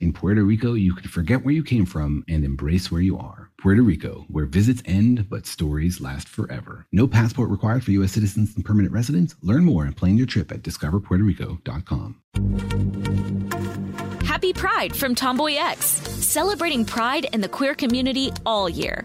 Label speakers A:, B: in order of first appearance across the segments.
A: In Puerto Rico, you can forget where you came from and embrace where you are. Puerto Rico, where visits end but stories last forever. No passport required for U.S. citizens and permanent residents. Learn more and plan your trip at discoverpuertorico.com.
B: Happy Pride from Tomboy X, celebrating pride and the queer community all year.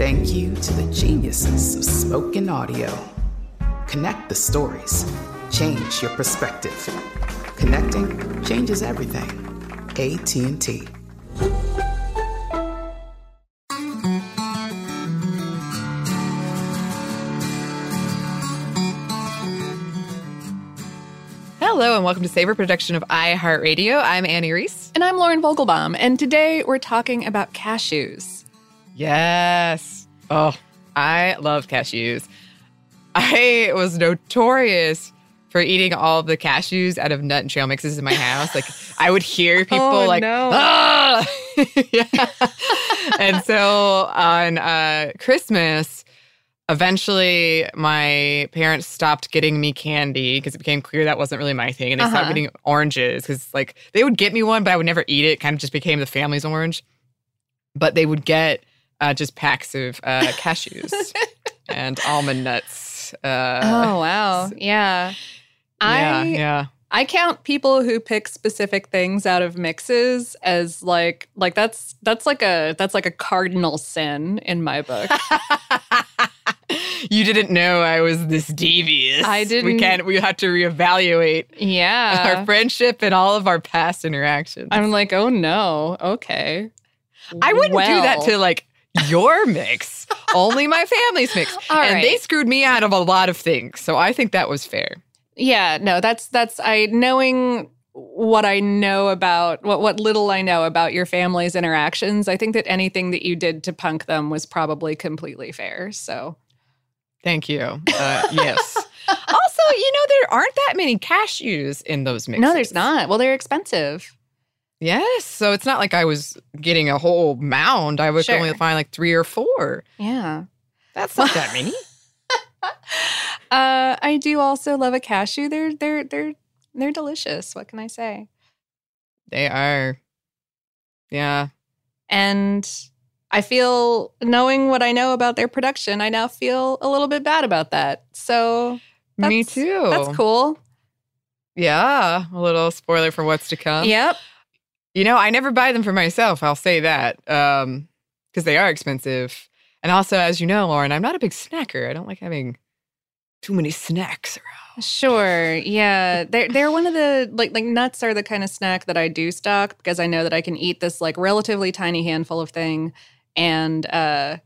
C: Thank you to the geniuses of spoken audio. Connect the stories. Change your perspective. Connecting changes everything. AT&T.
D: Hello, and welcome to Savor production of iHeartRadio. I'm Annie Reese.
E: And I'm Lauren Vogelbaum, and today we're talking about cashews.
D: Yes. Oh, I love cashews. I was notorious for eating all of the cashews out of nut and trail mixes in my house. Like I would hear people
E: Oh,
D: like,
E: no.
D: ah! yeah. and so on uh, Christmas, eventually my parents stopped getting me candy because it became clear that wasn't really my thing, and they stopped
E: Uh-huh.
D: getting oranges because like they would get me one, but I would never eat it. it kind of just became the family's orange. But they would get uh, just packs of uh, cashews and almond nuts. Uh,
E: oh wow, yeah.
D: yeah,
E: I
D: yeah.
E: I count people who pick specific things out of mixes as like like that's that's like a that's like a cardinal sin in my book.
D: you didn't know I was this devious.
E: I didn't- We
D: can't. We have to reevaluate
E: yeah.
D: our friendship and all of our past interactions.
E: I'm like, "Oh no. Okay."
D: I wouldn't do that to like your mix. Only my family's mix.
E: All
D: and they screwed me out of a lot of things. So I think that was fair.
E: Yeah, no, that's that's I knowing what I know about what what little I know about your family's interactions. I think that anything that you did to punk them was probably completely fair. So
D: Thank you. Uh, yes. also, you know, there aren't that many cashews in those mixes.
E: no, there's not. Well, they're expensive.
D: Yes. So it's not like I was getting a whole mound. I would
E: Sure.
D: only find like three or four.
E: Yeah.
D: That's not that many.
E: Uh, I do also love a cashew. They're they're they're they're delicious. What can I say?
D: They are. Yeah.
E: And I feel knowing what I know about their production, I now feel a little bit bad about that. So
D: Me too.
E: That's cool.
D: Yeah. A little spoiler for what's to come.
E: Yep.
D: You know, I never buy them for myself. I'll say that. Um, because they are expensive. And also, as you know, Lauren, I'm not a big snacker. I don't like having too many snacks around.
E: Sure. Yeah. They're they're one of the like like nuts are the kind of snack that I do stock because I know that I can eat this like relatively tiny handful of thing and uh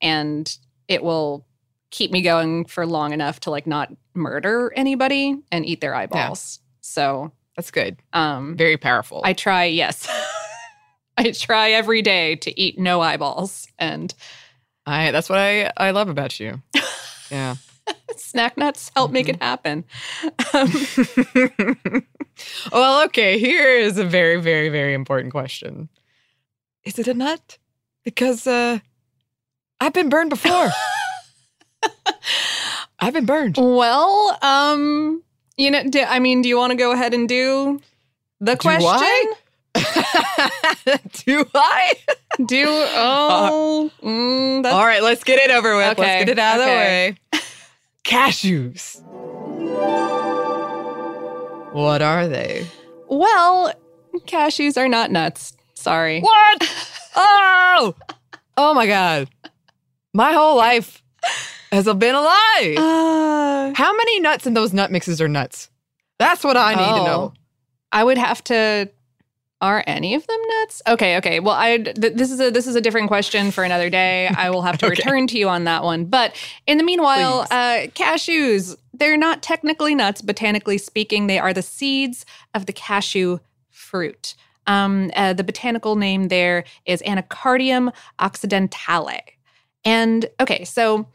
E: and it will keep me going for long enough to like not murder anybody and eat their eyeballs. So
D: That's good.
E: um
D: Very powerful.
E: I try, yes. I try every day to eat no eyeballs and
D: I that's what I I love about you. Yeah.
E: snack nuts help make it happen. Um,
D: well, okay, here is a very, very, very important question. Is it a nut? Because uh I've been burned before. I've been burned.
E: well, um, you know, do, I mean, do you want to go ahead and do the question?
D: I? Do I?
E: Do oh, mm, that's,
D: All right, let's get it over with.
E: Okay,
D: Let's get it out
E: okay.
D: of the way. Cashews. What are they?
E: well, cashews are not nuts. Sorry.
D: What? Oh! Oh my God. My whole life has been a lie.
E: Uh,
D: How many nuts in those nut mixes are nuts? That's what I need to
E: Oh.
D: know.
E: I would have to. Are any of them nuts? Okay, okay. Well, I th- this is a this is a different question for another day. I will have to
D: Okay.
E: return to you on that one. But in the meanwhile, uh, cashews they're not technically nuts. Botanically speaking, they are the seeds of the cashew fruit. Um, uh, the botanical name there is Anacardium occidentale. And okay, so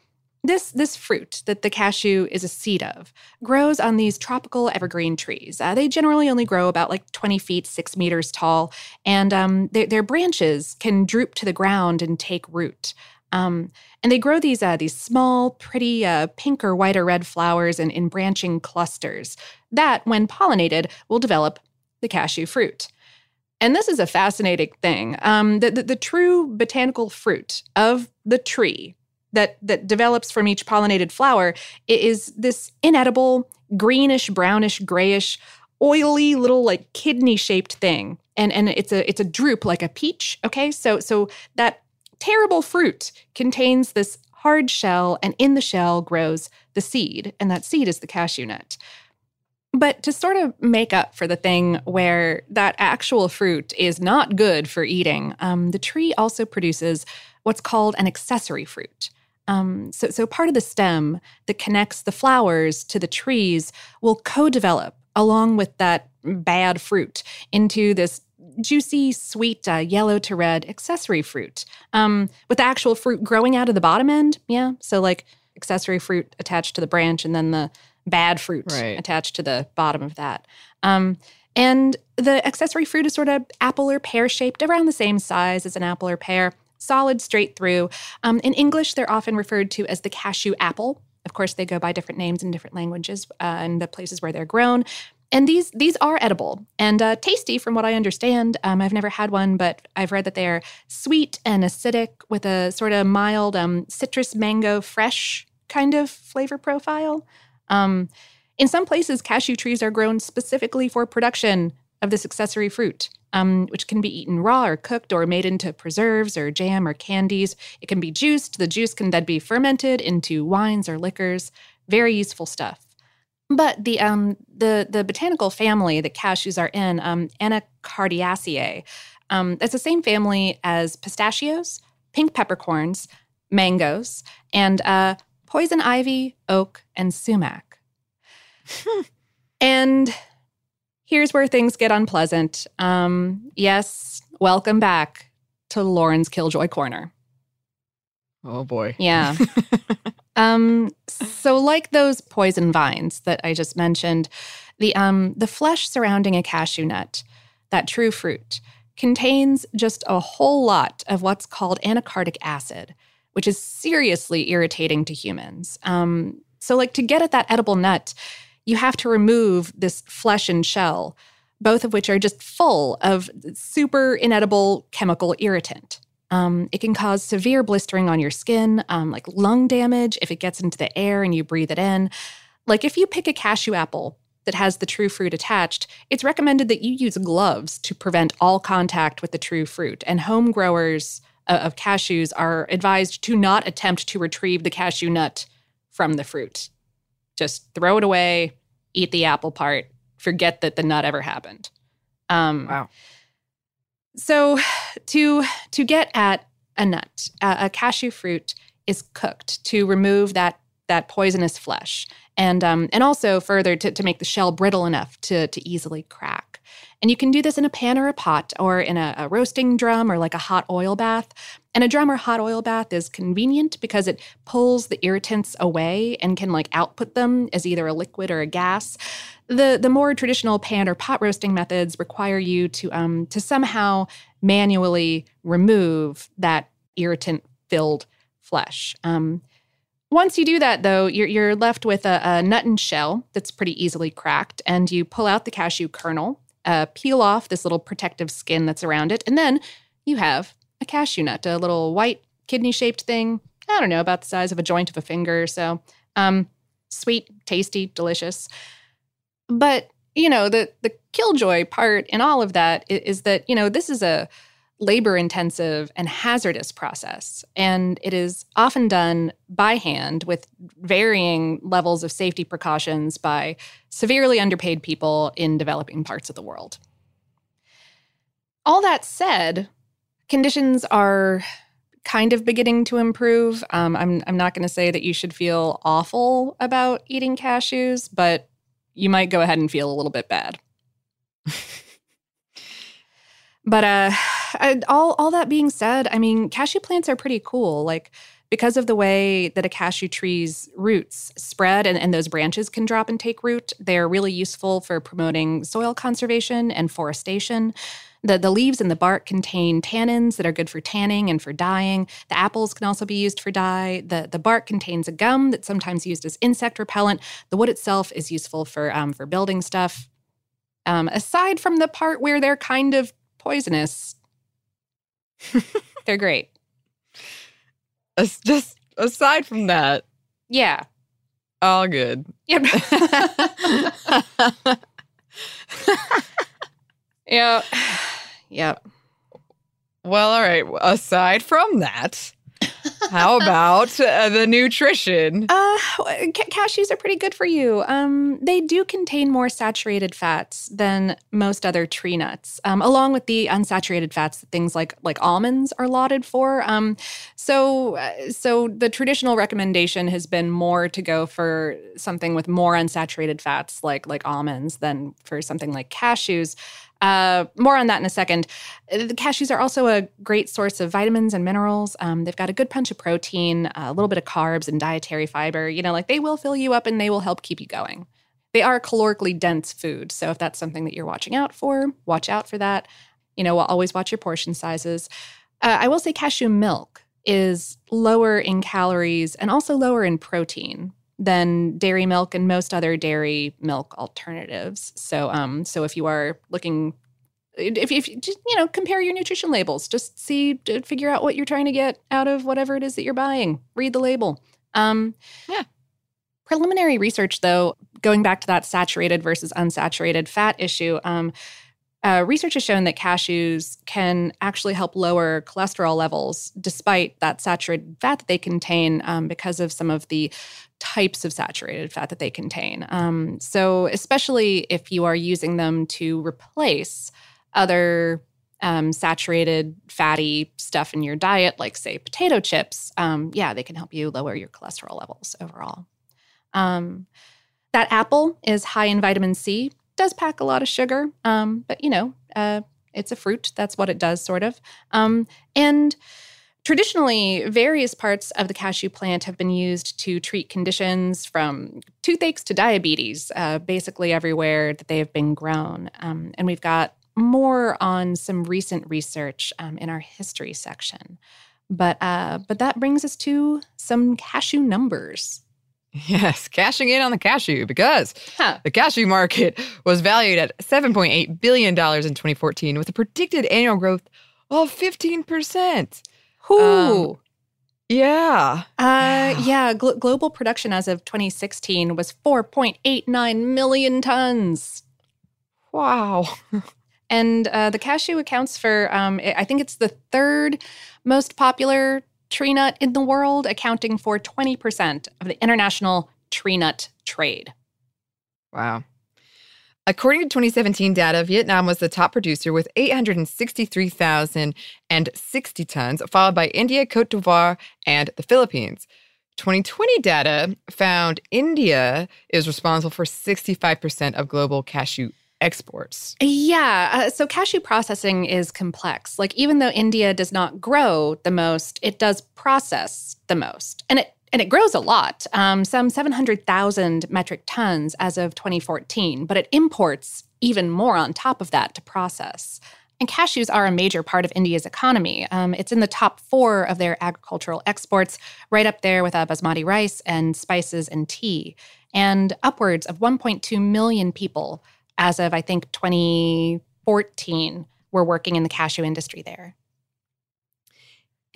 E: this this fruit that the cashew is a seed of grows on these tropical evergreen trees. Uh, they generally only grow about like 20 feet, six meters tall, and um, their, their branches can droop to the ground and take root. Um, and they grow these uh, these small, pretty uh, pink or white or red flowers in, in branching clusters that, when pollinated, will develop the cashew fruit. And this is a fascinating thing. Um, the, the, the true botanical fruit of the tree that that develops from each pollinated flower is this inedible greenish brownish grayish oily little like kidney shaped thing. And and it's a it's a drupe like a peach okay? So so that terrible fruit contains this hard shell and in the shell grows the seed and that seed is the cashew nut but to sort of make up for the thing where that actual fruit is not good for eating, um, the tree also produces what's called an accessory fruit. Um, so, so part of the stem that connects the flowers to the trees will co-develop along with that bad fruit into this juicy, sweet, uh, yellow to red accessory fruit. Um, with the actual fruit growing out of the bottom end, yeah. So like accessory fruit attached to the branch, and then the bad fruit
D: Right.
E: attached to the bottom of that. Um, and the accessory fruit is sort of apple or pear shaped, around the same size as an apple or pear, solid straight through. Um, in English, they're often referred to as the cashew apple. Of course, they go by different names in different languages uh, and the places where they're grown. And these these are edible and uh, tasty, from what I understand. Um, I've never had one, but I've read that they're sweet and acidic with a sort of mild um, citrus mango fresh kind of flavor profile. Um, in some places, cashew trees are grown specifically for production of this accessory fruit, um, which can be eaten raw or cooked or made into preserves or jam or candies. It can be juiced. The juice can then be fermented into wines or liquors. Very useful stuff. But the um the the botanical family that cashews are in, um, Anacardiaceae, um, it's the same family as pistachios, pink peppercorns, mangoes, and uh, poison ivy, oak, and sumac. and here's where things get unpleasant. Um, yes, welcome back to Lauren's Killjoy Corner.
D: Oh boy.
E: Yeah. um, so like those poison vines that I just mentioned, the um the flesh surrounding a cashew nut, that true fruit, contains just a whole lot of what's called anacardic acid, which is seriously irritating to humans. Um, so like to get at that edible nut, you have to remove this flesh and shell, both of which are just full of super inedible chemical irritant. Um, it can cause severe blistering on your skin, um, like lung damage if it gets into the air and you breathe it in. Like if you pick a cashew apple that has the true fruit attached, it's recommended that you use gloves to prevent all contact with the true fruit. And home growers uh, of cashews are advised to not attempt to retrieve the cashew nut from the fruit. Just throw it away, eat the apple part, forget that the nut ever happened. Um,
D: Wow.
E: So to to get at a nut, a, a cashew fruit is cooked to remove that that poisonous flesh, and um, and also further to, to make the shell brittle enough to to easily crack. And you can do this in a pan or a pot, or in a, a roasting drum, or like a hot oil bath. And a drum or hot oil bath is convenient because it pulls the irritants away and can like output them as either a liquid or a gas. The the more traditional pan or pot roasting methods require you to um to somehow manually remove that irritant filled flesh. Um, once you do that, though, you're, you're left with a, a nut and shell that's pretty easily cracked, and you pull out the cashew kernel, uh, peel off this little protective skin that's around it, and then you have a cashew nut, a little white kidney shaped thing. I don't know, about the size of a joint of a finger or so. Um, sweet, tasty, delicious. But you know, the the killjoy part in all of that is, is that you know this is a labor intensive and hazardous process, and it is often done by hand with varying levels of safety precautions by severely underpaid people in developing parts of the world. All that said, conditions are kind of beginning to improve. Um, I'm I'm not going to say that you should feel awful about eating cashews, but you might go ahead and feel a little bit bad. but uh, all all that being said, I mean, cashew plants are pretty cool. Like because of the way that a cashew tree's roots spread and, and those branches can drop and take root, they're really useful for promoting soil conservation and forestation. The, the leaves and the bark contain tannins that are good for tanning and for dyeing. The apples can also be used for dye. The, the bark contains a gum that's sometimes used as insect repellent. The wood itself is useful for, um, for building stuff. Um, aside from the part where they're kind of poisonous, they're great.
D: Just aside from that,
E: Yeah.
D: all good.
E: Yep. yeah. Yep.
D: Well, all right. Aside from that, how about uh, the nutrition?
E: Uh, ca- cashews are pretty good for you. Um, they do contain more saturated fats than most other tree nuts, um, along with the unsaturated fats that things like like almonds are lauded for. Um, so, uh, so the traditional recommendation has been more to go for something with more unsaturated fats, like like almonds, than for something like cashews. Uh, more on that in a second. Uh, The cashews are also a great source of vitamins and minerals. Um, they've got a good punch of protein, a little bit of carbs, and dietary fiber. You know, like they will fill you up and they will help keep you going. They are calorically dense food. So if that's something that you're watching out for, watch out for that. You know, we'll always watch your portion sizes. Uh, I will say cashew milk is lower in calories and also lower in protein than dairy milk and most other dairy milk alternatives. So, um, so if you are looking, if, if you just you know compare your nutrition labels, just see, figure out what you're trying to get out of whatever it is that you're buying. Read the label. Um,
D: Yeah.
E: Preliminary research, though, going back to that saturated versus unsaturated fat issue, um, uh, research has shown that cashews can actually help lower cholesterol levels despite that saturated fat that they contain um, because of some of the types of saturated fat that they contain. Um, so, especially if you are using them to replace other um, saturated fatty stuff in your diet, like, say, potato chips, um, yeah, they can help you lower your cholesterol levels overall. Um, that apple is high in vitamin C, does pack a lot of sugar, um, but you know, uh, it's a fruit. That's what it does, sort of. Um, and traditionally, various parts of the cashew plant have been used to treat conditions from toothaches to diabetes, uh, basically everywhere that they have been grown. Um, and we've got more on some recent research um, in our history section. But uh, but that brings us to some cashew numbers.
D: Yes, cashing in on the cashew because
E: Huh.
D: the cashew market was valued at $7.8 billion in 2014 with a predicted annual growth of 15%.
E: Who?
D: Um, Yeah.
E: Uh, yeah, gl- global production as of 2016 was 4.89 million tons.
D: Wow.
E: And uh, the cashew accounts for, um, I I think it's the third most popular tree nut in the world, accounting for 20% of the international tree nut trade.
D: Wow. According to 2017 data, Vietnam was the top producer with 863,060 tons, followed by India, Cote d'Ivoire, and the Philippines. 2020 data found India is responsible for 65% of global cashew exports.
E: Yeah. Uh, so cashew processing is complex. Like, even though India does not grow the most, it does process the most. And it and it grows a lot, um, some 700,000 metric tons as of 2014, but it imports even more on top of that to process. And cashews are a major part of India's economy. Um, it's in the top four of their agricultural exports, right up there with uh, basmati rice and spices and tea. And upwards of 1.2 million people, as of I think 2014, were working in the cashew industry there.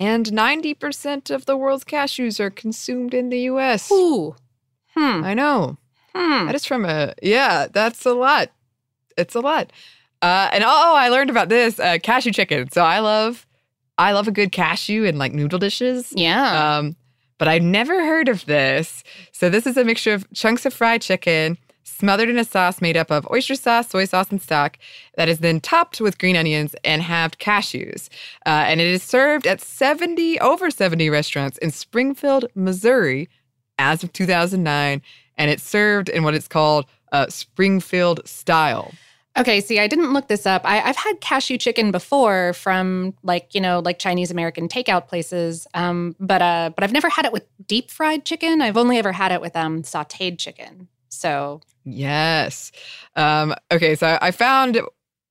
D: And 90% of the world's cashews are consumed in the US.
E: Ooh. Hmm.
D: I know.
E: Hmm.
D: That is from a, yeah, that's a lot. It's a lot. Uh, and oh, I learned about this uh, cashew chicken. So I love, I love a good cashew in like noodle dishes.
E: Yeah.
D: Um, but I've never heard of this. So this is a mixture of chunks of fried chicken, smothered in a sauce made up of oyster sauce, soy sauce, and stock that is then topped with green onions and halved cashews. Uh, and it is served at 70, over 70 restaurants in Springfield, Missouri as of 2009. And it's served in what it's called uh, Springfield style.
E: Okay, see, I didn't look this up. I, have had cashew chicken before from like you know like Chinese American takeout places, um, but uh, but I've never had it with deep fried chicken. I've only ever had it with um, sautéed chicken. So
D: Yes. Um, okay, so I found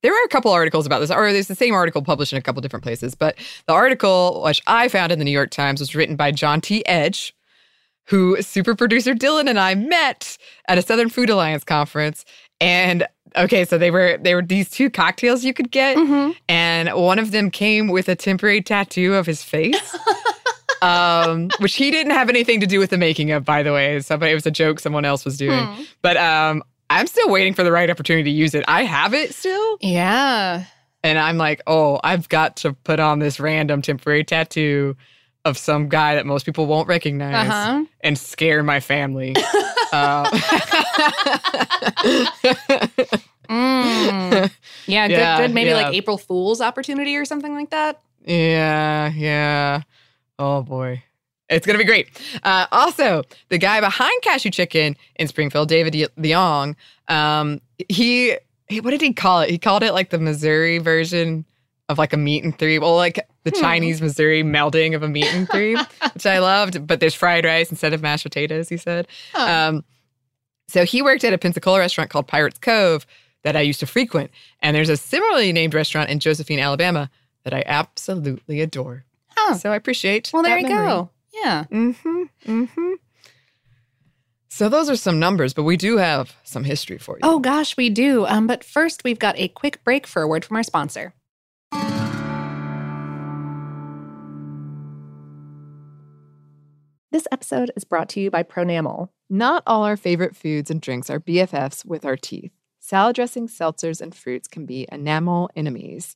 D: there were a couple articles about this, or there's the same article published in a couple different places. But the article, which I found in the New York Times, was written by John T. Edge, who super producer Dylan and I met at a Southern Food Alliance conference. And okay, so they were they were these two cocktails you could get,
E: mm-hmm.
D: and one of them came with a temporary tattoo of his face. um, which he didn't have anything to do with the making of, by the way. Somebody it was a joke someone else was doing.
E: Hmm.
D: But um, I'm still waiting for the right opportunity to use it. I have it still.
E: Yeah.
D: And I'm like, oh, I've got to put on this random temporary tattoo of some guy that most people won't recognize
E: Uh-huh.
D: and scare my family. uh,
E: Mm. Yeah, good, good. Maybe
D: yeah.
E: like April Fool's opportunity or something like that.
D: Yeah, yeah. Oh boy. It's going to be great. Uh, also, the guy behind Cashew Chicken in Springfield, David Leong, um, he, he, what did he call it? He called it like the Missouri version of like a meat and three. Well, like the
E: Hmm.
D: Chinese Missouri melding of a meat and three, which I loved. But there's fried rice instead of mashed potatoes, he said.
E: Huh.
D: Um, so he worked at a Pensacola restaurant called Pirates Cove that I used to frequent. And there's a similarly named restaurant in Josephine, Alabama that I absolutely adore.
E: Huh.
D: So I appreciate.
E: Well, there
D: that
E: you
D: memory.
E: go. Yeah.
D: Mm-hmm. Mm-hmm. So those are some numbers, but we do have some history for you.
E: Oh gosh, we do. Um, but first, we've got a quick break for a word from our sponsor.
F: This episode is brought to you by Pronamel.
D: Not all our favorite foods and drinks are BFFs with our teeth. Salad dressings, seltzers, and fruits can be enamel enemies.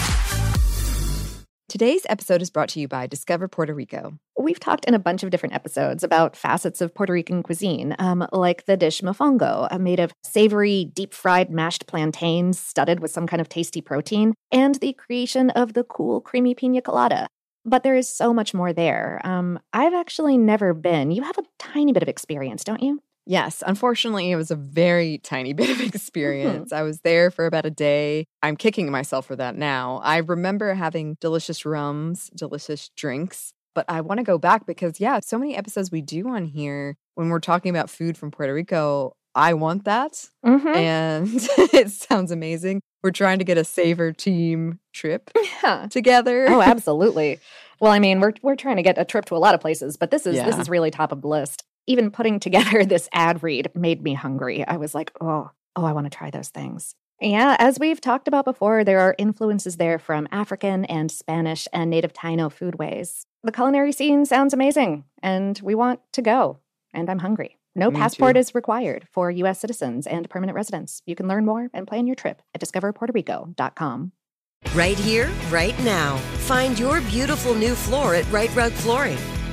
D: Today's episode is brought to you by Discover Puerto Rico.
F: We've talked in a bunch of different episodes about facets of Puerto Rican cuisine, um, like the dish mofongo, uh, made of savory, deep fried mashed plantains studded with some kind of tasty protein, and the creation of the cool, creamy pina colada. But there is so much more there. Um, I've actually never been. You have a tiny bit of experience, don't you?
D: Yes, unfortunately, it was a very tiny bit of experience. I was there for about a day. I'm kicking myself for that now. I remember having delicious rums, delicious drinks, but I want to go back because, yeah, so many episodes we do on here when we're talking about food from Puerto Rico. I want that.
F: Mm-hmm.
D: And it sounds amazing. We're trying to get a Savor team trip
F: Yeah.
D: together.
F: Oh, absolutely. Well, I mean, we're we're trying to get a trip to a lot of places, but this is this is really top of the list. Even putting together this ad read made me hungry. I was like, oh, oh, I want to try those things. Yeah, as we've talked about before, there are influences there from African and Spanish and native Taino foodways. The culinary scene sounds amazing, and we want to go. And I'm hungry. No
D: Me
F: passport
D: too.
F: is required for U.S. citizens and permanent residents. You can learn more and plan your trip at discoverpuertorico.com.
G: Right here, right now. Find your beautiful new floor at Rite Rug Flooring.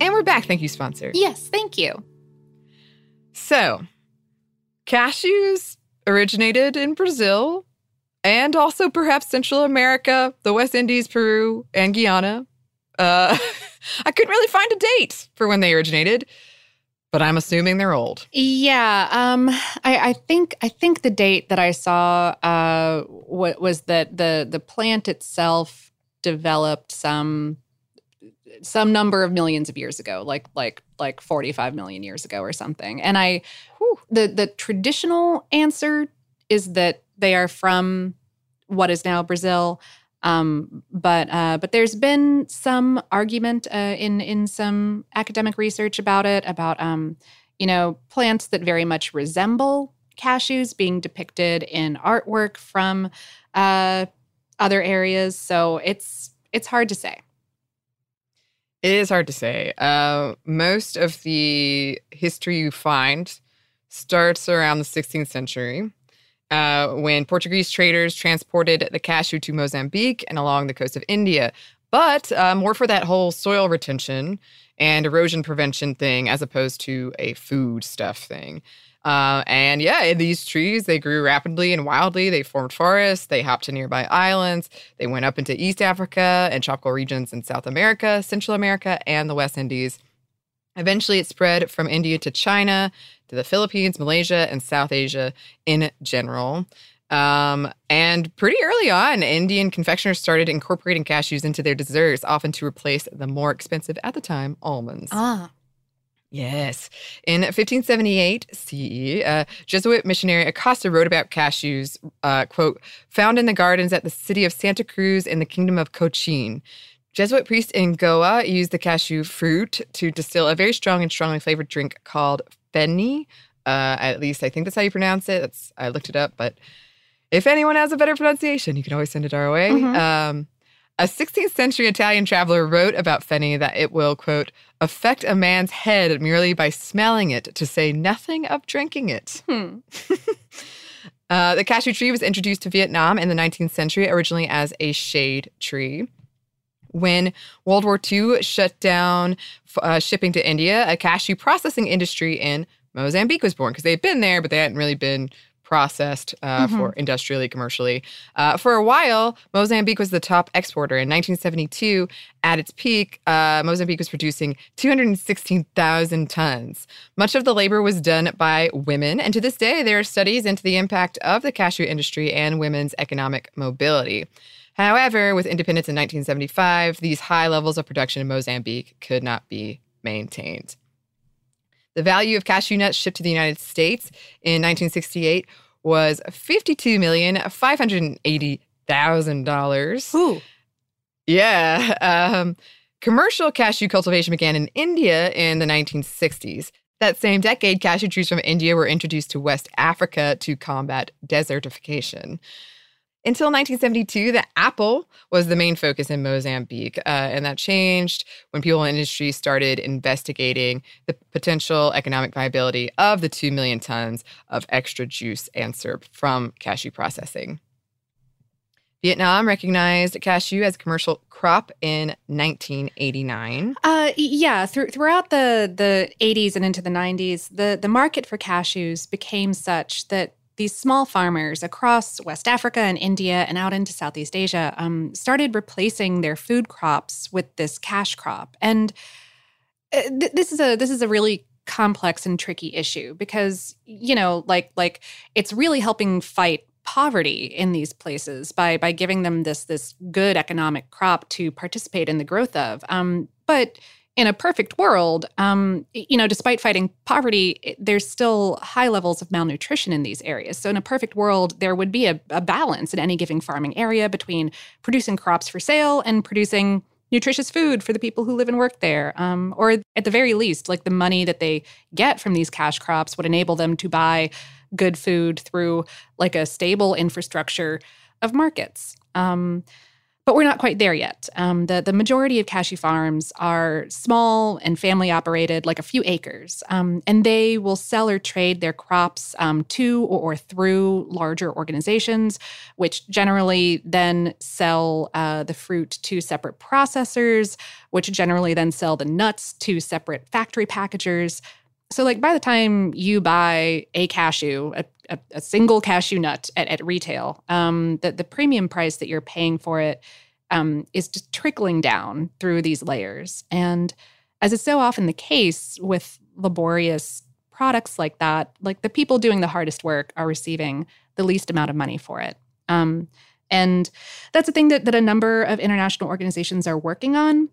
D: And we're back. Thank you, sponsor.
E: Yes, thank you.
D: So, cashews originated in Brazil and also perhaps Central America, the West Indies, Peru, and Guyana. Uh, I couldn't really find a date for when they originated, but I'm assuming they're old.
E: Yeah, um, I, I think I think the date that I saw uh, wa- was that the the plant itself developed some some number of millions of years ago, like like like forty five million years ago or something. And I, whew, the the traditional answer is that they are from what is now Brazil. Um, but uh, but there's been some argument uh, in in some academic research about it about um, you know plants that very much resemble cashews being depicted in artwork from uh, other areas. So it's it's hard to say.
D: It is hard to say. Uh, most of the history you find starts around the 16th century uh, when Portuguese traders transported the cashew to Mozambique and along the coast of India, but uh, more for that whole soil retention and erosion prevention thing as opposed to a food stuff thing. Uh, and yeah, these trees, they grew rapidly and wildly. They formed forests. They hopped to nearby islands. They went up into East Africa and tropical regions in South America, Central America, and the West Indies. Eventually, it spread from India to China, to the Philippines, Malaysia, and South Asia in general. Um, and pretty early on, Indian confectioners started incorporating cashews into their desserts, often to replace the more expensive at the time almonds.
E: Ah,
D: Yes. In 1578 CE, uh, Jesuit missionary Acosta wrote about cashews, uh, quote, found in the gardens at the city of Santa Cruz in the kingdom of Cochin. Jesuit priest in Goa used the cashew fruit to distill a very strong and strongly flavored drink called feni. Uh, at least I think that's how you pronounce it. That's, I looked it up, but if anyone has a better pronunciation, you can always send it our way.
F: Mhm.
D: Um, a 16th century Italian traveler wrote about feni that it will, quote, affect a man's head merely by smelling it, to say nothing of drinking it.
E: hmm.
D: Uh, the cashew tree was introduced to Vietnam in the 19th century, originally as a shade tree. When World War II shut down uh, shipping to India, a cashew processing industry in Mozambique was born because they had been there, but they hadn't really been processed uh, for industrially, commercially. Uh, for a while, Mozambique was the top exporter. In 1972, at its peak, uh, Mozambique was producing 216,000 tons. Much of the labor was done by women, and to this day, there are studies into the impact of the cashew industry and women's economic mobility. However, with independence in 1975, these high levels of production in Mozambique could not be maintained. The value of cashew nuts shipped to the United States in 1968 was $52,580,000.
E: Ooh.
D: Yeah. Um, commercial cashew cultivation began in India in the 1960s. That same decade, cashew trees from India were introduced to West Africa to combat desertification. Until 1972, the apple was the main focus in Mozambique, uh, and that changed when people in industry started investigating the potential economic viability of the 2 million tons of extra juice and syrup from cashew processing. Vietnam recognized cashew as a commercial crop in 1989.
E: Uh, yeah, th- throughout the the 80s and into the 90s, the the market for cashews became such that these small farmers across West Africa and India and out into Southeast Asia um, started replacing their food crops with this cash crop, and uh, th- this is a this is a really complex and tricky issue because you know like like it's really helping fight poverty in these places by by giving them this this good economic crop to participate in the growth of. Um, but in a perfect world, um, you know, despite fighting poverty, there's still high levels of malnutrition in these areas. So, in a perfect world, there would be a, a balance in any given farming area between producing crops for sale and producing nutritious food for the people who live and work there. Um, or at the very least, like the money that they get from these cash crops would enable them to buy good food through like a stable infrastructure of markets. Um, but we're not quite there yet. Um, the, the majority of cashew farms are small and family operated, like a few acres, um, and they will sell or trade their crops um, to or, or, through larger organizations, which generally then sell uh, the fruit to separate processors, which generally then sell the nuts to separate factory packagers. So, like by the time you buy a cashew, a, a, a single cashew nut at, at retail, um, the, the premium price that you're paying for it um, is just trickling down through these layers. And as is so often the case with laborious products like that, like the people doing the hardest work are receiving the least amount of money for it. Um, and that's a thing that, that a number of international organizations are working on.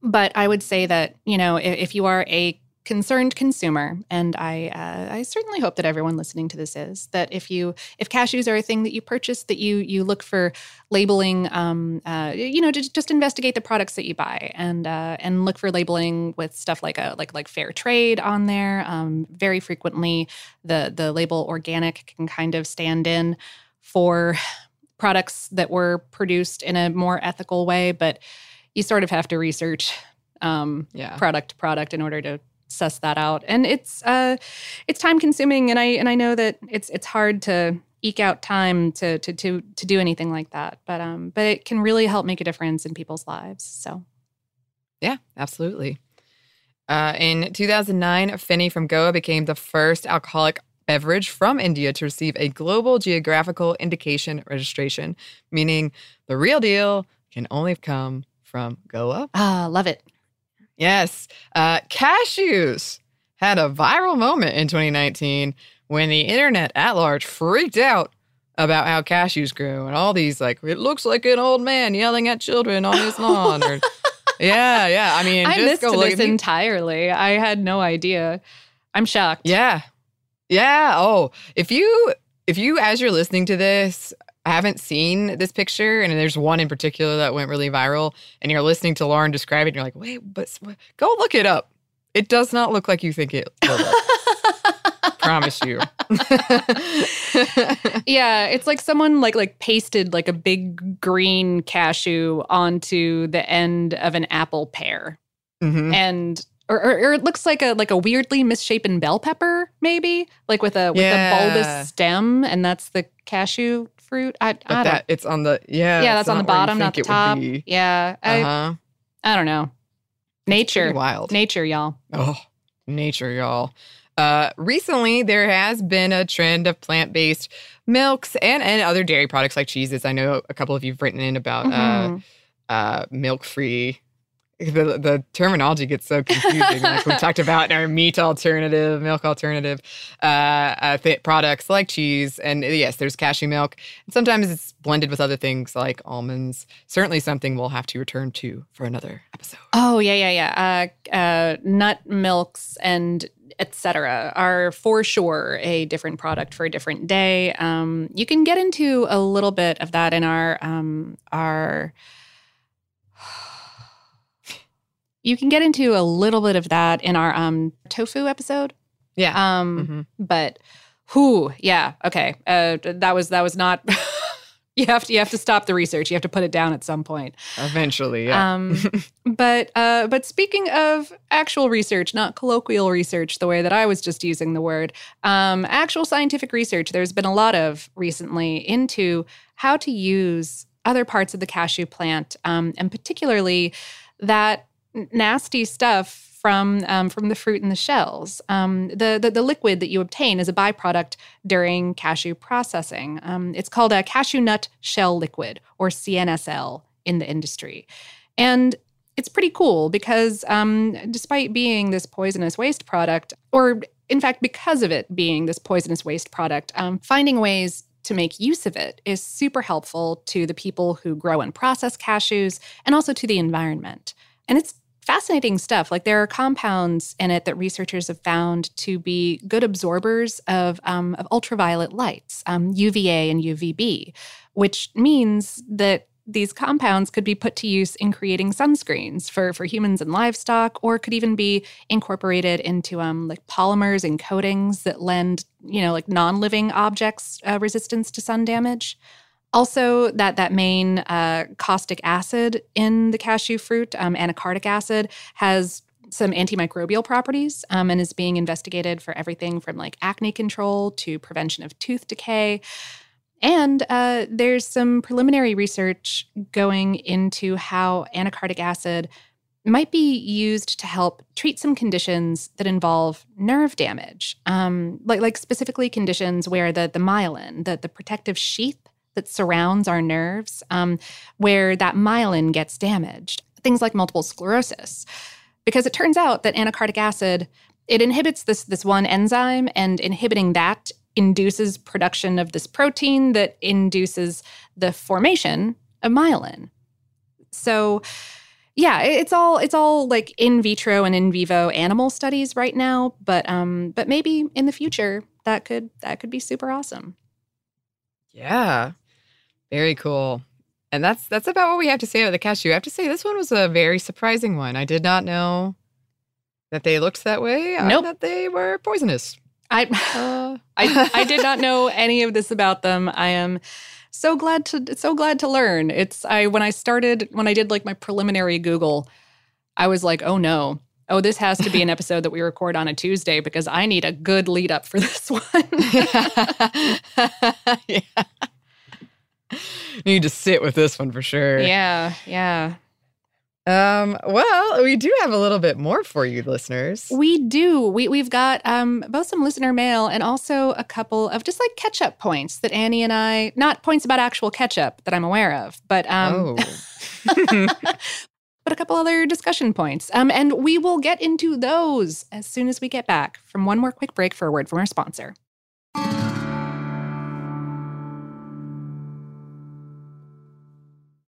E: But I would say that, you know, if, if you are a concerned consumer, and I uh, I certainly hope that everyone listening to this is that if you if cashews are a thing that you purchase, that you you look for labeling, um, uh, you know, just, just investigate the products that you buy and uh, and look for labeling with stuff like a like like fair trade on there. Um, very frequently, the the label organic can kind of stand in for products that were produced in a more ethical way, but you sort of have to research um, yeah. product to product in order to suss that out. And it's uh it's time consuming and I and I know that it's it's hard to eke out time to to to to do anything like that. But um but it can really help make a difference in people's lives. So
D: Yeah, absolutely. Uh, in 2009, Feni from Goa became the first alcoholic beverage from India to receive a global geographical indication registration, meaning the real deal can only come from Goa.
E: Ah, love it.
D: Yes. Uh, cashews had a viral moment in 2019 when the internet at large freaked out about how cashews grew and all these, like, it looks like an old man yelling at children on his lawn. Or, yeah, yeah. I mean,
E: I missed this entirely. I had no idea. I'm shocked.
D: Yeah. Yeah. Oh, if you, if you, as you're listening to this, I haven't seen this picture, and there's one in particular that went really viral. And you're listening to Lauren describe it, and you're like, "Wait, but go look it up. It does not look like you think it will." Promise you.
E: yeah, it's like someone like like pasted like a big green cashew onto the end of an apple pear, mm-hmm. and or, or, or, it looks like a like a weirdly misshapen bell pepper, maybe like with a with yeah. a bulbous stem, and that's the cashew fruit. I, but I
D: that it's on the yeah
E: yeah that's on the bottom, not the top. Yeah, uh-huh. I I don't know. Nature,
D: wild
E: nature, y'all.
D: Oh, nature, y'all. Uh, recently, there has been a trend of plant based milks and, and other dairy products like cheeses. I know a couple of you've written in about uh, mm-hmm. uh, uh, milk free the the terminology gets so confusing. like we talked about in our meat alternative, milk alternative uh, uh, th- products like cheese, and yes, there's cashew milk. And sometimes it's blended with other things like almonds. Certainly, something we'll have to return to for another episode.
E: Oh yeah, yeah, yeah. Uh, uh nut milks and etc. are for sure a different product for a different day. Um, you can get into a little bit of that in our um, our you can get into a little bit of that in our um, tofu episode.
D: Yeah.
E: Um, mm-hmm. But who? Yeah. Okay. Uh, that was that was not you have to you have to stop the research. You have to put it down at some point.
D: Eventually, yeah.
E: Um, but uh, but speaking of actual research, not colloquial research, the way that I was just using the word, um, actual scientific research. There's been a lot of recently into how to use other parts of the cashew plant, um, and particularly that nasty stuff from um, from the fruit and the shells. Um, the, the, the liquid that you obtain is a byproduct during cashew processing. Um, it's called a cashew nut shell liquid, or CNSL, in the industry, and it's pretty cool because um, despite being this poisonous waste product, or in fact, because of it being this poisonous waste product, um, finding ways to make use of it is super helpful to the people who grow and process cashews and also to the environment. And it's fascinating stuff. Like there are compounds in it that researchers have found to be good absorbers of, um, of ultraviolet lights, um, UVA and UVB, which means that these compounds could be put to use in creating sunscreens for, for humans and livestock, or could even be incorporated into um, like polymers and coatings that lend, you know, like non-living objects uh, resistance to sun damage. Also, that that main uh, caustic acid in the cashew fruit, um, anacardic acid, has some antimicrobial properties um, and is being investigated for everything from like acne control to prevention of tooth decay. And uh, there's some preliminary research going into how anacardic acid might be used to help treat some conditions that involve nerve damage, um, like like specifically conditions where the the myelin, the the protective sheath that surrounds our nerves, um, where that myelin gets damaged. Things like multiple sclerosis, because it turns out that anacardic acid it inhibits this this one enzyme, and inhibiting that induces production of this protein that induces the formation of myelin. So yeah, it's all it's all like in vitro and in vivo animal studies right now, but um but maybe in the future that could that could be super awesome.
D: Yeah. Very cool. And that's that's about what we have to say about the cashew. I have to say this one was a very surprising one. I did not know that they looked that way.
E: Nope.
D: that they were poisonous.
E: I,
D: Uh,
E: I I did not know any of this about them. I am so glad to so glad to learn. It's I when I started when I did like my preliminary Google, I was like, oh no. Oh, this has to be an episode that we record on a Tuesday because I need a good lead up for this one.
D: yeah. You need to sit with this one for sure.
E: yeah, yeah.
D: Um, well, we do have a little bit more for you, listeners.
E: We do. We we've got um both some listener mail and also a couple of just like catch up points that Annie and I not points about actual catch up that I'm aware of, but um
D: oh.
E: but a couple other discussion points. Um, and we will get into those as soon as we get back from one more quick break for a word from our sponsor.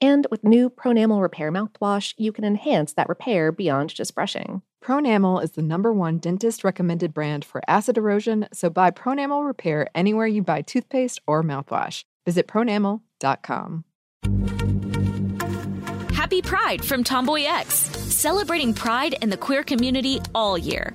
F: And with new Pronamel Repair mouthwash, you can enhance that repair beyond just brushing.
D: Pronamel is the number one dentist recommended brand for acid erosion, so buy Pronamel Repair anywhere you buy toothpaste or mouthwash. Visit pronamel.com.
B: Happy Pride from Tomboy X, celebrating pride and the queer community all year.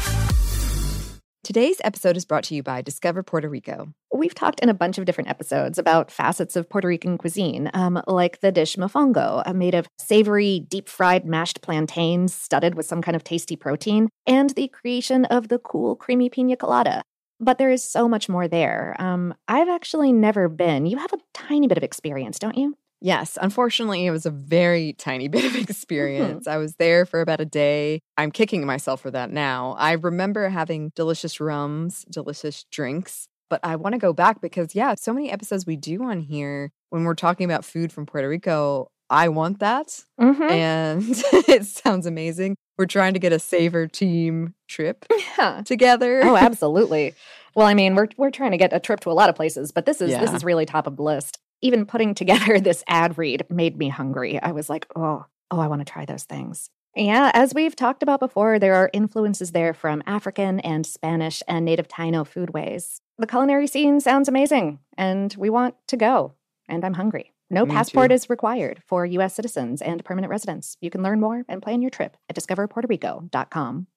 D: Today's episode is brought to you by Discover Puerto Rico.
F: We've talked in a bunch of different episodes about facets of Puerto Rican cuisine, um, like the dish mofongo, uh, made of savory, deep fried mashed plantains studded with some kind of tasty protein, and the creation of the cool, creamy pina colada. But there is so much more there. Um, I've actually never been. You have a tiny bit of experience, don't you?
D: Yes, unfortunately, it was a very tiny bit of experience. I was there for about a day. I'm kicking myself for that now. I remember having delicious rums, delicious drinks, but I want to go back because, yeah, so many episodes we do on here when we're talking about food from Puerto Rico. I want that.
F: Mm-hmm.
D: And it sounds amazing. We're trying to get a Savor team trip
F: Yeah.
D: together.
F: Oh, absolutely. Well, I mean, we're we're trying to get a trip to a lot of places, but this is this is really top of the list. Even putting together this ad read made me hungry. I was like, oh, oh, I want to try those things. Yeah, as we've talked about before, there are influences there from African and Spanish and native Taino foodways. The culinary scene sounds amazing, and we want to go. And I'm hungry. No
D: Me
F: passport
D: too.
F: is required for U.S. citizens and permanent residents. You can learn more and plan your trip at discoverpuertorico.com.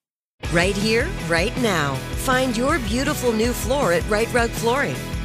G: Right here, right now. Find your beautiful new floor at Rite Rug Flooring.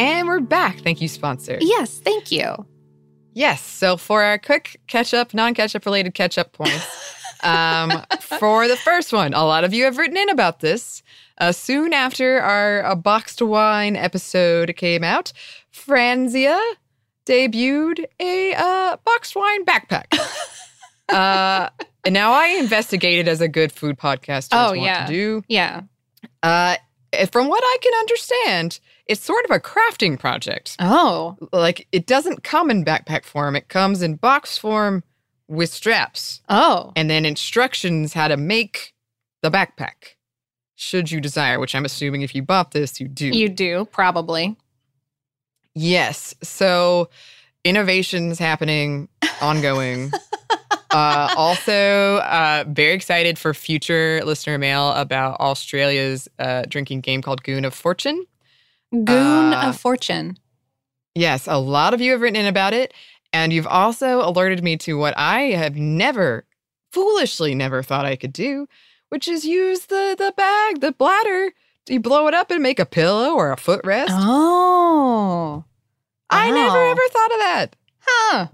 D: And we're back. Thank you, sponsor.
E: Yes, thank you.
D: Yes. So for our quick catch up, non catch up related catch up points, um, for the first one, a lot of you have written in about this. Uh, soon after our uh, boxed wine episode came out, Franzia debuted a uh, boxed wine backpack. uh, and now I investigated as a good food podcast.
E: Oh,
D: want
E: yeah.
D: to do.
E: Yeah.
D: Uh, from what I can understand, it's sort of a crafting project.
E: Oh.
D: like it doesn't come in backpack form. It comes in box form with straps.
E: Oh.
D: and then instructions how to make the backpack should you desire which i'm assuming if you bought this you do.
E: You do, probably.
D: yes. So innovations happening ongoing. Uh, also uh, very excited for future listener mail about australia's uh, drinking game called goon of fortune
E: Goon
D: Uh,
E: of Fortune.
D: Yes, a lot of you have written in about it. And you've also alerted me to what I have never, foolishly never thought I could do, which is use the, the bag, the bladder. You blow it up and make a pillow or a footrest.
E: Oh.
D: I never ever thought of that.
E: Huh.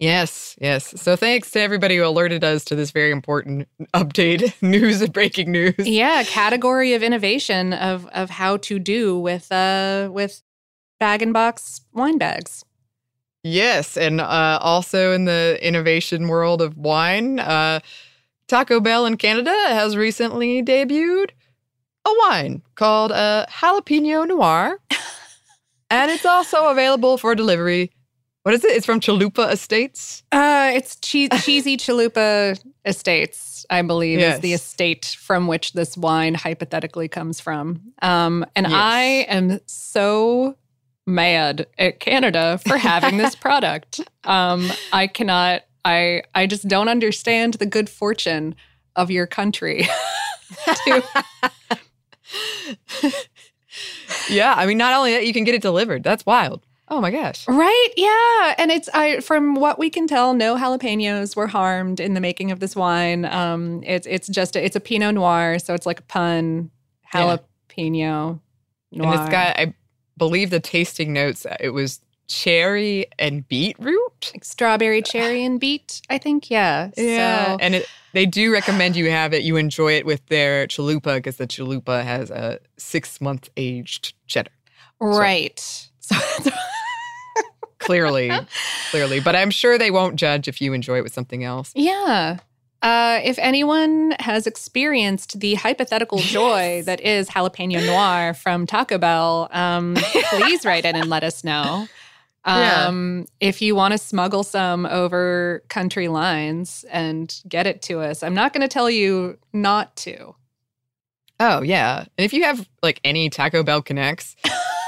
D: Yes, yes. So thanks to everybody who alerted us to this very important update, news and breaking news.
E: Yeah, category of innovation of of how to do with uh with bag and box wine bags.
D: Yes, and uh, also in the innovation world of wine, uh, Taco Bell in Canada has recently debuted a wine called uh, Jalapeno Noir, and it's also available for delivery. What is it? It's from Chalupa Estates.
E: Uh it's che- cheesy chalupa estates, I believe, is the estate from which this wine hypothetically comes from. Um and
D: Yes.
E: I am so mad at Canada for having this product. Um I cannot I I just don't understand the good fortune of your country. to-
D: Yeah, I mean, not only that, you can get it delivered. That's wild. Oh my gosh.
E: Right? Yeah. And it's I from what we can tell, no jalapenos were harmed in the making of this wine. Um, it's it's just a, it's a Pinot Noir, so it's like a pun
D: Yeah.
E: jalapeno noir.
D: And it's got, I believe, the tasting notes. uh, It was cherry and beetroot.
E: like strawberry, cherry, and beet. I think. Yeah.
D: Yeah,
E: So,
D: and it, they do recommend you have it. You enjoy it with their chalupa because the chalupa has a six month aged cheddar.
E: right. So
D: Clearly, clearly, but I'm sure they won't judge if you enjoy it with something else.
E: Yeah. Uh, if anyone has experienced the hypothetical joy that is jalapeno noir from Taco Bell, um, please write in and let us know.
D: Yeah.
E: Um, If you want to smuggle some over country lines and get it to us, I'm not going to tell you not to.
D: Oh yeah, and if you have like any Taco Bell connects,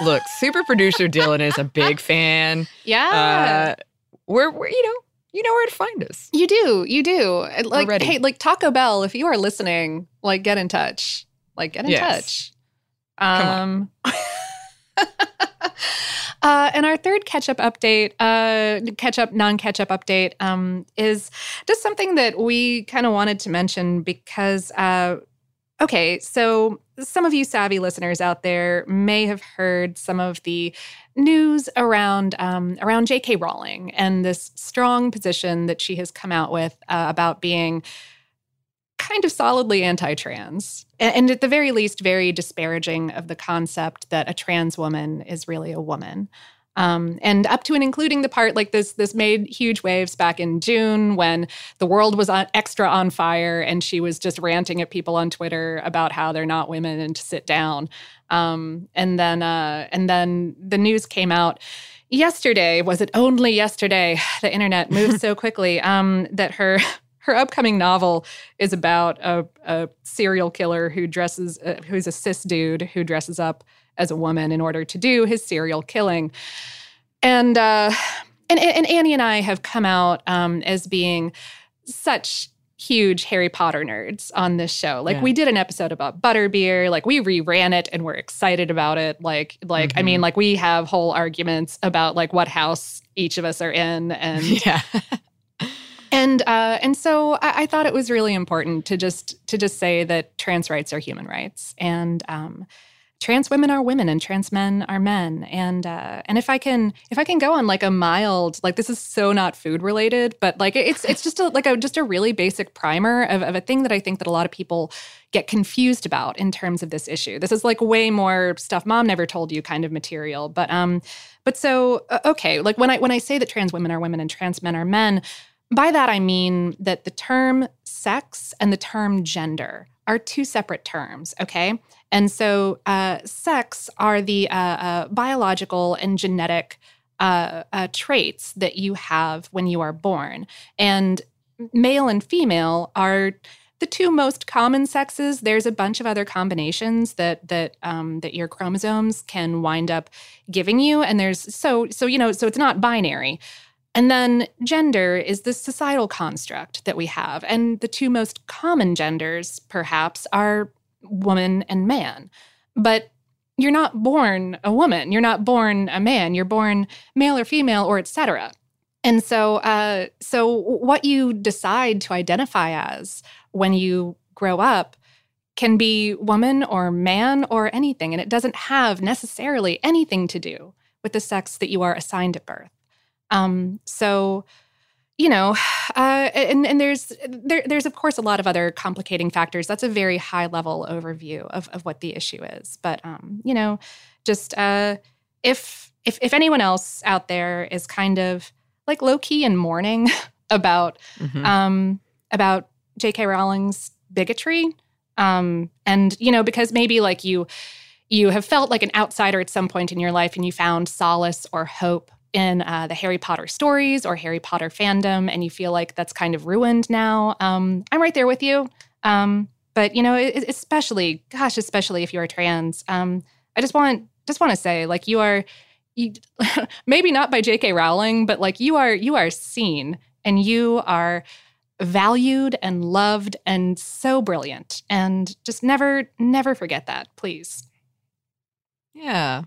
D: look, super producer Dylan is a big fan.
E: Yeah.
D: Uh, we're, we're you know you know where to find us.
E: you do. You do. Like, hey, like Taco Bell, if you are listening, like, get in touch. Like, get in
D: Yes.
E: touch.
D: Come
E: Um, uh, and our third catch-up update, uh, catch-up, non-catch-up update, um, is just something that we kind of wanted to mention because uh, Okay, so some of you savvy listeners out there may have heard some of the news around um, around J.K. Rowling and this strong position that she has come out with uh, about being kind of solidly anti-trans, and, and at the very least, very disparaging of the concept that a trans woman is really a woman. Um, and up to and including the part like this this made huge waves back in June when the world was on, extra on fire and she was just ranting at people on Twitter about how they're not women and to sit down. Um, and then uh, and then the news came out yesterday. Was it only yesterday? The internet moves so quickly um, that her her upcoming novel is about a, a serial killer who dresses uh, who's a cis dude who dresses up as a woman in order to do his serial killing. And uh, and, and Annie and I have come out um, as being such huge Harry Potter nerds on this show. Like yeah. we did an episode about butterbeer, like we reran it and we're excited about it. Like like mm-hmm. I mean mm-hmm. like we have whole arguments about like what house each of us are in and
D: yeah.
E: and uh, and so I, I, thought it was really important to just to just say that trans rights are human rights and um, trans women are women and trans men are men. And uh, and if i can if i can go on like a mild like this is so not food related but like it's it's just a, like a just a really basic primer of, of a thing that i think that a lot of people get confused about in terms of this issue. This is like way more stuff mom never told you kind of material. But um but so uh, okay like when i when i say that trans women are women and trans men are men by that i mean that the term sex and the term gender are two separate terms okay and so, uh, sex are the uh, uh, biological and genetic uh, uh, traits that you have when you are born. And male and female are the two most common sexes. There's a bunch of other combinations that that um, that your chromosomes can wind up giving you, and there's so so you know so it's not binary. And then gender is this societal construct that we have, and the two most common genders, perhaps, are woman and man. But you're not born a woman. You're not born a man. You're born male or female or etc. And so, uh, so what you decide to identify as when you grow up can be woman or man or anything, and it doesn't have necessarily anything to do with the sex that you are assigned at birth. Um, so, you know, uh, and and there's there, there's of course a lot of other complicating factors. That's a very high level overview of of what the issue is. But um, you know, just uh, if if if anyone else out there is kind of like low key and mourning about mm-hmm. um about J.K. Rowling's bigotry, um, and you know, because maybe like you you have felt like an outsider at some point in your life and you found solace or hope in uh, the Harry Potter stories or Harry Potter fandom, and you feel like that's kind of ruined now, um, I'm right there with you. Um, but you know, especially, gosh, especially if you're trans, um, I just want just want to say, like, you are, you, maybe not by J.K. Rowling, but like you are you are seen and you are valued and loved and so brilliant, and just never never forget that, please.
D: Yeah.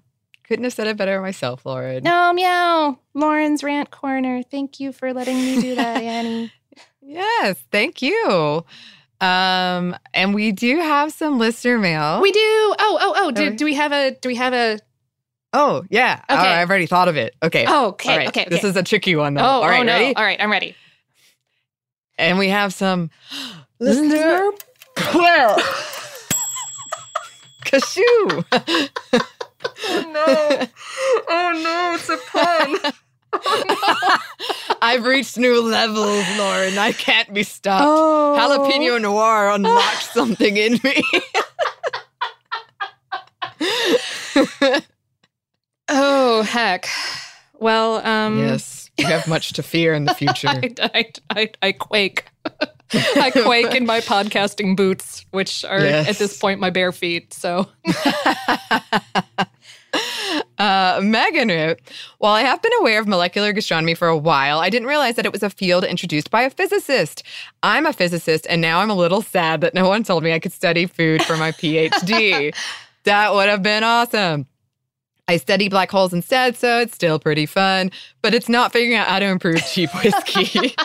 D: Couldn't have said it better myself, Lauren.
E: No, meow. Lauren's rant corner. Thank you for letting me do that, Annie.
D: yes, thank you. Um, and we do have some listener mail.
E: We do. Oh, oh, oh. Do, do we have a? Do we have a?
D: Oh yeah. Okay. Oh, I've already thought of it. Okay.
E: Oh, okay. Right. Okay, okay.
D: This is a tricky one though.
E: Oh,
D: All right.
E: Oh, no.
D: Ready?
E: All right. I'm ready.
D: And we have some listener.
E: Well.
D: Kashoo.
E: Oh no. Oh no, it's a pun.
D: Oh, no. I've reached new levels, Lauren. I can't be stopped. Oh. Jalapeno noir unlocked something in me.
E: oh, heck. Well, um.
D: Yes, you have much to fear in the future. I,
E: I, I, I quake. I quake in my podcasting boots, which are yes. at this point my bare feet. So.
D: Uh, Megan wrote, While I have been aware of molecular gastronomy for a while, I didn't realize that it was a field introduced by a physicist. I'm a physicist, and now I'm a little sad that no one told me I could study food for my PhD. that would have been awesome. I study black holes instead, so it's still pretty fun, but it's not figuring out how to improve cheap whiskey.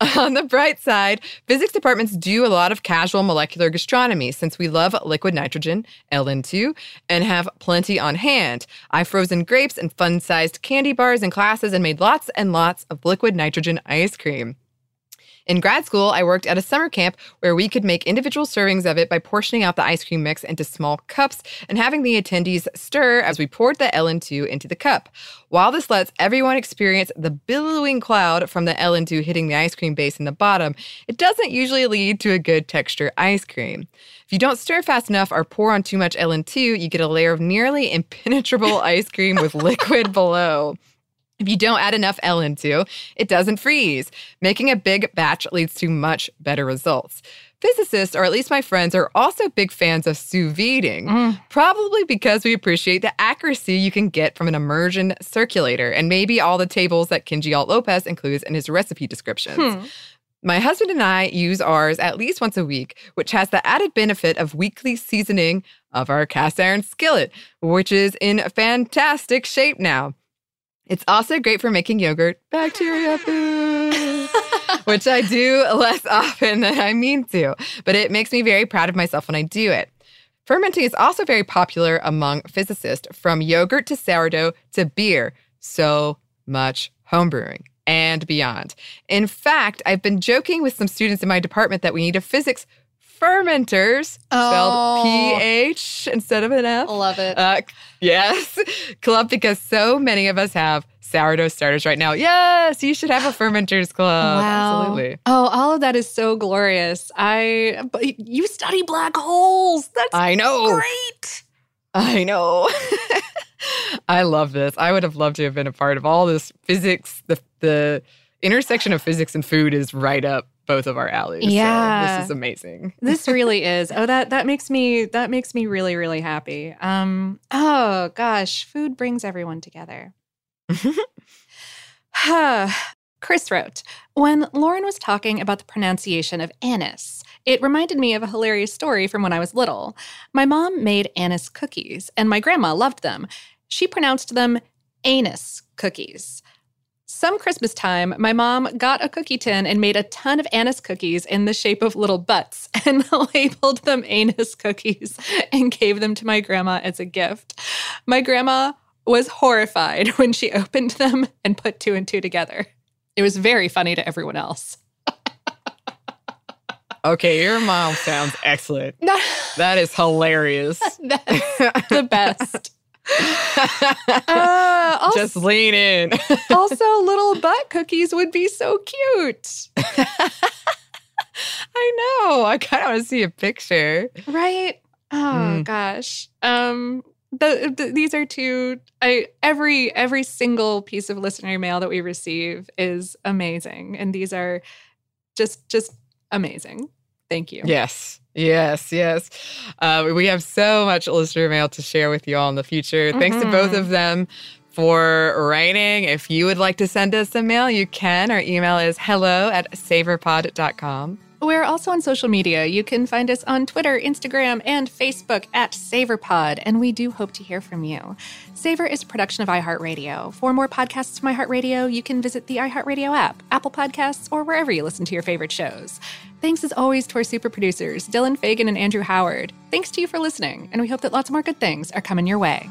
D: On the bright side, physics departments do a lot of casual molecular gastronomy since we love liquid nitrogen, LN2, and have plenty on hand. I've frozen grapes and fun sized candy bars in classes and made lots and lots of liquid nitrogen ice cream. In grad school, I worked at a summer camp where we could make individual servings of it by portioning out the ice cream mix into small cups and having the attendees stir as we poured the LN2 into the cup. While this lets everyone experience the billowing cloud from the LN2 hitting the ice cream base in the bottom, it doesn't usually lead to a good texture ice cream. If you don't stir fast enough or pour on too much LN2, you get a layer of nearly impenetrable ice cream with liquid below. If you don't add enough LN2, it doesn't freeze. Making a big batch leads to much better results. Physicists, or at least my friends, are also big fans of sous videing, mm. probably because we appreciate the accuracy you can get from an immersion circulator and maybe all the tables that Kenji Alt Lopez includes in his recipe descriptions. Hmm. My husband and I use ours at least once a week, which has the added benefit of weekly seasoning of our cast iron skillet, which is in fantastic shape now. It's also great for making yogurt bacteria food, which I do less often than I mean to, but it makes me very proud of myself when I do it. Fermenting is also very popular among physicists, from yogurt to sourdough to beer. So much homebrewing and beyond. In fact, I've been joking with some students in my department that we need a physics fermenters, oh. spelled P H instead of an F.
E: Love it.
D: Uh, yes, club because so many of us have sourdough starters right now. Yes, you should have a fermenters club. Wow. Absolutely.
E: Oh, all of that is so glorious. I but you study black holes. That's I know. Great.
D: I know. I love this. I would have loved to have been a part of all this physics. The the intersection of physics and food is right up both of our alleys. Yeah. So this is amazing.
E: this really is. Oh, that that makes me that makes me really, really happy. Um, oh gosh, food brings everyone together. Huh. Chris wrote, when Lauren was talking about the pronunciation of anise, it reminded me of a hilarious story from when I was little. My mom made anise cookies, and my grandma loved them. She pronounced them anise cookies. Some Christmas time, my mom got a cookie tin and made a ton of anise cookies in the shape of little butts and labeled them anise cookies and gave them to my grandma as a gift. My grandma was horrified when she opened them and put two and two together. It was very funny to everyone else.
D: okay, your mom sounds excellent. that is hilarious.
E: That's the best uh,
D: also, Just lean in.
E: also, little butt cookies would be so cute.
D: I know. I kind of want to see a picture.
E: Right? Oh mm. gosh. Um the, the, these are two I every every single piece of listener mail that we receive is amazing and these are just just amazing. Thank you.
D: Yes. Yes, yes. Uh, we have so much listener mail to share with you all in the future. Mm-hmm. Thanks to both of mm-hmm. them for writing. If you would like to send us a mail, you can. Our email is hello at savorpod.com.
E: We're also on social media. You can find us on Twitter, Instagram, and Facebook at SavorPod, and we do hope to hear from you. Savor is a production of iHeartRadio. For more podcasts from iHeartRadio, you can visit the iHeartRadio app, Apple Podcasts, or wherever you listen to your favorite shows. Thanks as always to our super producers, Dylan Fagan and Andrew Howard. Thanks to you for listening, and we hope that lots more good things are coming your way.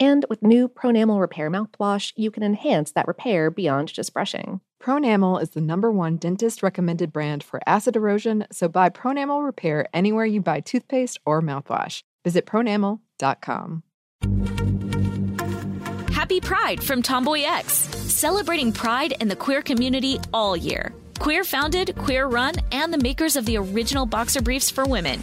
F: And with new Pronamel Repair mouthwash, you can enhance that repair beyond just brushing.
D: Pronamel is the number one dentist recommended brand for acid erosion, so buy Pronamel Repair anywhere you buy toothpaste or mouthwash. Visit pronamel.com.
B: Happy Pride from Tomboy X, celebrating pride and the queer community all year. Queer founded, queer run, and the makers of the original boxer briefs for women